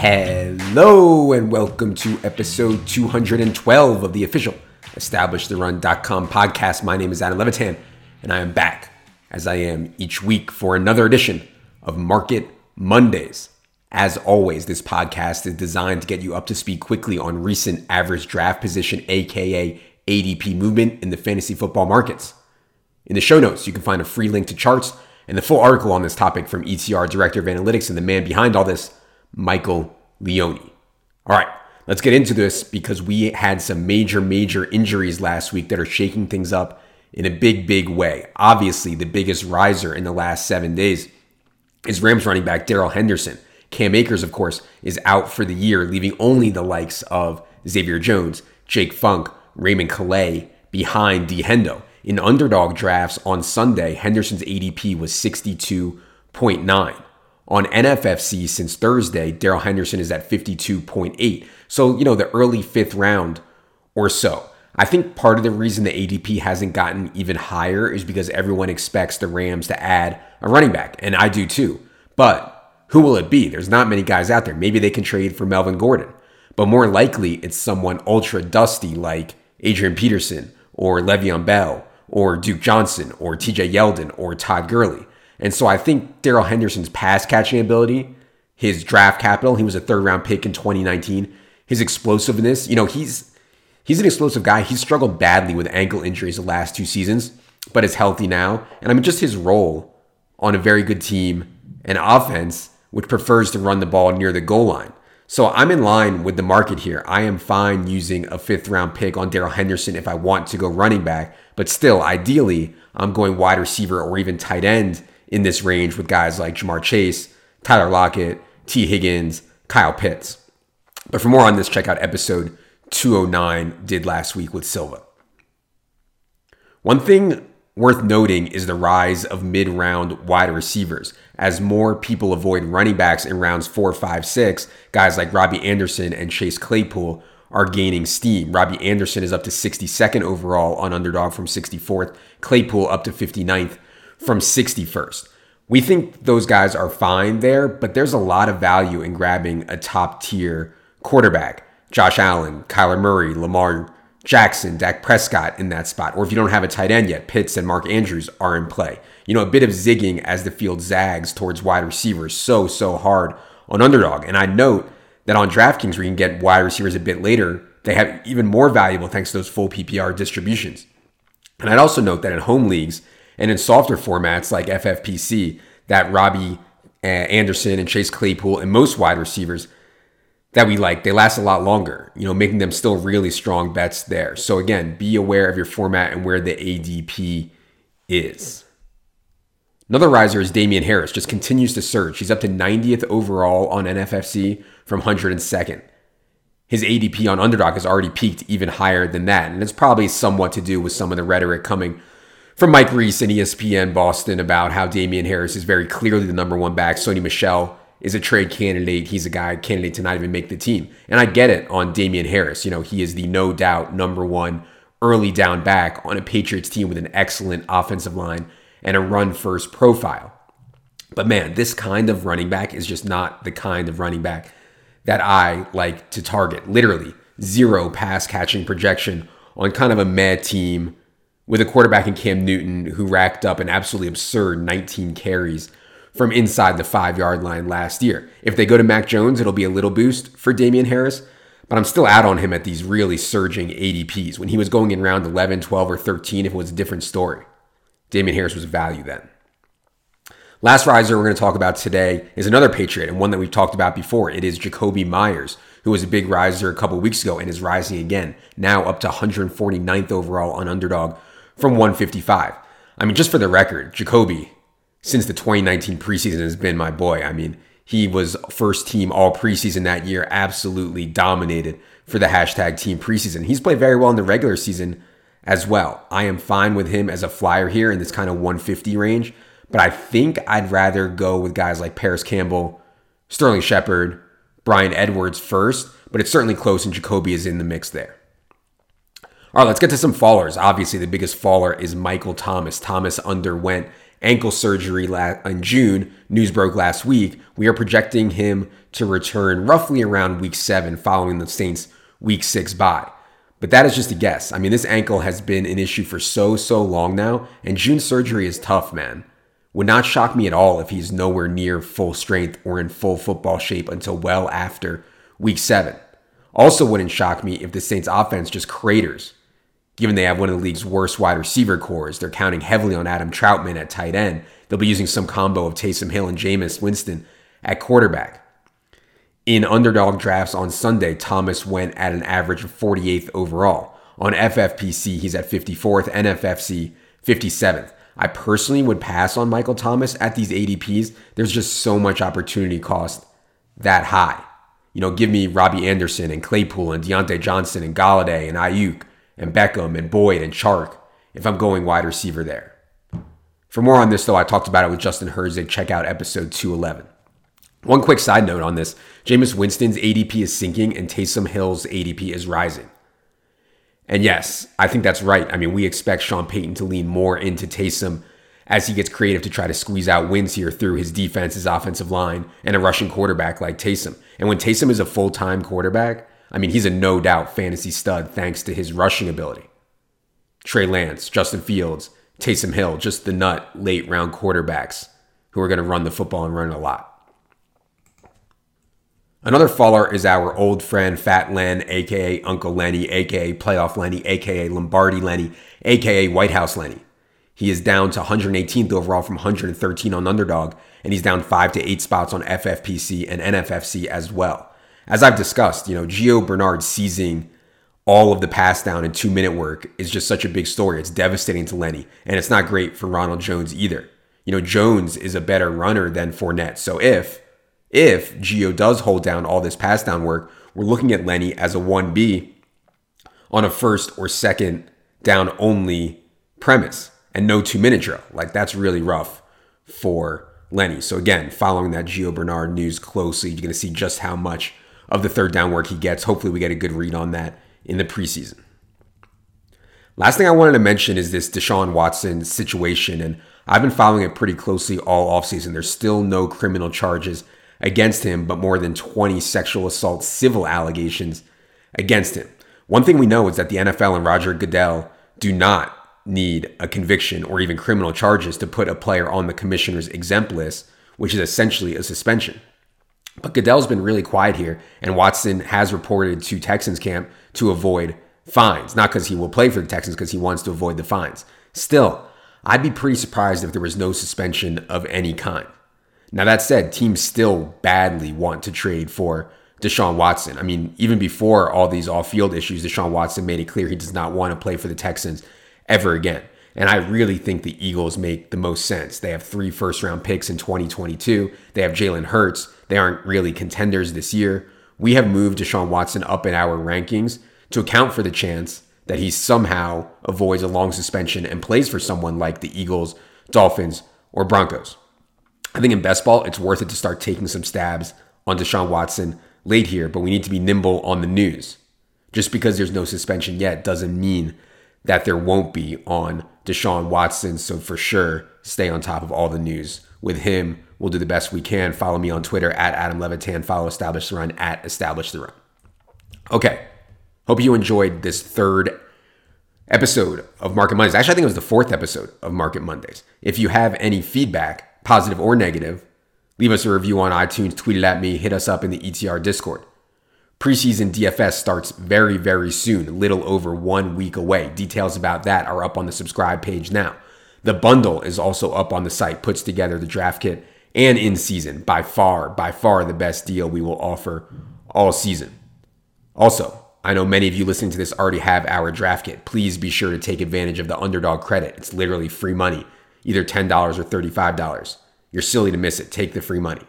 Hello and welcome to episode 212 of the official EstablishTheRun.com podcast. My name is Adam Levitan and I am back as I am each week for another edition of Market Mondays. As always, this podcast is designed to get you up to speed quickly on recent average draft position, aka ADP movement in the fantasy football markets. In the show notes, you can find a free link to charts and the full article on this topic from ETR Director of Analytics and the man behind all this, Michael Leone. All right, let's get into this because we had some major, major injuries last week that are shaking things up in a big, big way. Obviously, the biggest riser in the last seven days is Rams running back Darrell Henderson. Cam Akers, of course, is out for the year, leaving only the likes of Xavier Jones, Jake Funk, Raymond Calais behind D. Hendo. In underdog drafts on Sunday, Henderson's ADP was 62.9. On NFFC since Thursday, Darrell Henderson is at 52.8. So, you know, the early fifth round or so. I think part of the reason the ADP hasn't gotten even higher is because everyone expects the Rams to add a running back, and I do too. But who will it be? There's not many guys out there. Maybe they can trade for Melvin Gordon, but more likely it's someone ultra dusty like Adrian Peterson or Le'Veon Bell or Duke Johnson or TJ Yeldon or Todd Gurley. And so I think Darrell Henderson's pass catching ability, his draft capital, he was a third round pick in 2019, his explosiveness, you know, he's he's an explosive guy. He's struggled badly with ankle injuries the last two seasons, but is healthy now. And I mean just his role on a very good team and offense which prefers to run the ball near the goal line. So I'm in line with the market here. I am fine using a fifth round pick on Darrell Henderson if I want to go running back, but still, ideally, I'm going wide receiver or even tight end in this range with guys like Ja'Marr Chase, Tyler Lockett, Tee Higgins, Kyle Pitts. But for more on this, check out episode 209 did last week with Silva. One thing worth noting is the rise of mid round wide receivers. As more people avoid running backs in rounds four, five, six, guys like Robbie Anderson and Chase Claypool are gaining steam. Robbie Anderson is up to 62nd overall on underdog from 64th, Claypool up to 59th from 61st. We think those guys are fine there, but there's a lot of value in grabbing a top tier quarterback. Josh Allen, Kyler Murray, Lamar Jackson, Dak Prescott in that spot. Or if you don't have a tight end yet, Pitts and Mark Andrews are in play. You know, a bit of zigging as the field zags towards wide receivers so, so hard on underdog. And I note that on DraftKings, where you can get wide receivers a bit later, they have even more valuable thanks to those full PPR distributions. And I'd also note that in home leagues and in softer formats like FFPC, that Robbie uh, Anderson and Chase Claypool and most wide receivers that we like, they last a lot longer, you know, making them still really strong bets there. So again, be aware of your format and where the ADP is. Another riser is Damien Harris, just continues to surge. He's up to 90th overall on NFFC from 102nd. His ADP on underdog has already peaked even higher than that. And it's probably somewhat to do with some of the rhetoric coming from Mike Reiss and ESPN Boston about how Damien Harris is very clearly the number one back. Sony Michel is a trade candidate. He's a guy candidate to not even make the team. And I get it on Damien Harris. You know, he is the no doubt number one early down back on a Patriots team with an excellent offensive line and a run first profile. But man, this kind of running back is just not the kind of running back that I like to target. Literally, zero pass catching projection on kind of a mad team with a quarterback in Cam Newton who racked up an absolutely absurd 19 carries from inside the five yard line last year. If they go to Mac Jones, it'll be a little boost for Damien Harris, but I'm still out on him at these really surging ADPs. When he was going in round 11, 12, or 13, if it was a different story. Damien Harris was value then. Last riser we're going to talk about today is another Patriot and one that we've talked about before. It is Jakobi Meyers, who was a big riser a couple weeks ago and is rising again, now up to 149th overall on underdog from 155. I mean, just for the record, Jakobi, since the 2019 preseason, has been my boy. I mean, he was first team all preseason that year, absolutely dominated for the hashtag team preseason. He's played very well in the regular season as well. I am fine with him as a flyer here in this kind of 150 range, but I think I'd rather go with guys like Parris Campbell, Sterling Shepard, Bryan Edwards first, but it's certainly close and Jakobi is in the mix there. All right, let's get to some fallers. Obviously, the biggest faller is Michael Thomas. Thomas underwent ankle surgery in June, news broke last week. We are projecting him to return roughly around week seven following the Saints' week six bye. But that is just a guess. I mean, this ankle has been an issue for so, so long now, and June surgery is tough, man. Would not shock me at all if he's nowhere near full strength or in full football shape until well after week seven. Also, wouldn't shock me if the Saints offense just craters. Given they have one of the league's worst wide receiver cores, they're counting heavily on Adam Trautman at tight end. They'll be using some combo of Taysom Hill and Jameis Winston at quarterback. In underdog drafts on Sunday, Thomas went at an average of 48th overall. On FFPC, he's at 54th, NFFC 57th. I personally would pass on Michael Thomas at these ADPs. There's just so much opportunity cost that high. You know, give me Robbie Anderson and Claypool and Diontae Johnson and Golladay and Aiyuk and Beckham and Boyd and Chark if I'm going wide receiver there. For more on this, though, I talked about it with Justin Herzig. Check out episode 211. One quick side note on this Jameis Winston's ADP is sinking and Taysom Hill's ADP is rising. And yes, I think that's right. I mean, we expect Sean Payton to lean more into Taysom as he gets creative to try to squeeze out wins here through his defense, his offensive line, and a rushing quarterback like Taysom. And when Taysom is a full time quarterback, I mean, he's a no doubt fantasy stud thanks to his rushing ability. Trey Lance, Justin Fields, Taysom Hill, just the nut late round quarterbacks who are going to run the football and run it a lot. Another faller is our old friend Fat Len, aka Uncle Lenny, aka Playoff Lenny, aka Lombardi Lenny, aka White House Lenny. He is down to 118th overall from 113 on underdog, and he's down five to eight spots on FFPC and NFFC as well. As I've discussed, you know, Gio Bernard seizing all of the pass down and two minute work is just such a big story. It's devastating to Lenny, and it's not great for Ronald Jones either. You know, Jones is a better runner than Fournette. So if if Gio does hold down all this pass down work, we're looking at Lenny as a 1B on a first or second down only premise and no two minute drill. Like that's really rough for Lenny. So again, following that Gio Bernard news closely, you're going to see just how much of the third down work he gets. Hopefully, we get a good read on that in the preseason. Last thing I wanted to mention is this Deshaun Watson situation, and I've been following it pretty closely all offseason. There's still no criminal charges against him, but more than 20 sexual assault civil allegations against him. One thing we know is that the NFL and Roger Goodell do not need a conviction or even criminal charges to put a player on the commissioner's exempt list, which is essentially a suspension. But Goodell's been really quiet here, and Watson has reported to Texans camp to avoid fines. Not because he will play for the Texans, because he wants to avoid the fines. Still, I'd be pretty surprised if there was no suspension of any kind. Now, that said, teams still badly want to trade for Deshaun Watson. I mean, even before all these off field issues, Deshaun Watson made it clear he does not want to play for the Texans ever again. And I really think the Eagles make the most sense. They have three first round picks in 2022. They have Jalen Hurts. They aren't really contenders this year. We have moved Deshaun Watson up in our rankings to account for the chance that he somehow avoids a long suspension and plays for someone like the Eagles, Dolphins, or Broncos. I think in best ball, it's worth it to start taking some stabs on Deshaun Watson late here, but we need to be nimble on the news. Just because there's no suspension yet doesn't mean that there won't be on Deshaun Watson. So for sure, stay on top of all the news with him. We'll do the best we can. Follow me on Twitter at Adam Levitan. Follow Establish the Run at Establish the Run. Okay. Hope you enjoyed this third episode of Market Mondays. Actually, I think it was the fourth episode of Market Mondays. If you have any feedback, positive or negative, leave us a review on iTunes, tweet it at me, hit us up in the ETR Discord. Preseason DFS starts very, very soon, little over one week away. Details about that are up on the subscribe page now. The bundle is also up on the site, puts together the draft kit and in season. By far, by far the best deal we will offer all season. Also, I know many of you listening to this already have our draft kit. Please be sure to take advantage of the underdog credit. It's literally free money either $10 or $35. You're silly to miss it. Take the free money.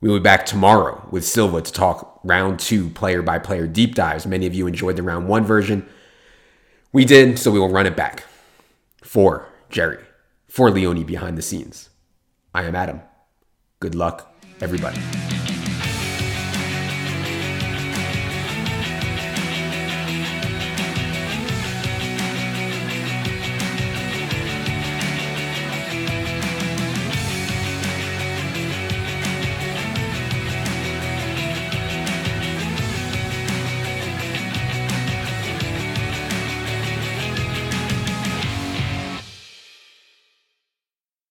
We'll be back tomorrow with Silva to talk round two player by player deep dives. Many of you enjoyed the round one version. We did, so we will run it back. For Jerry, for Leone behind the scenes. I am Adam. Good luck, everybody.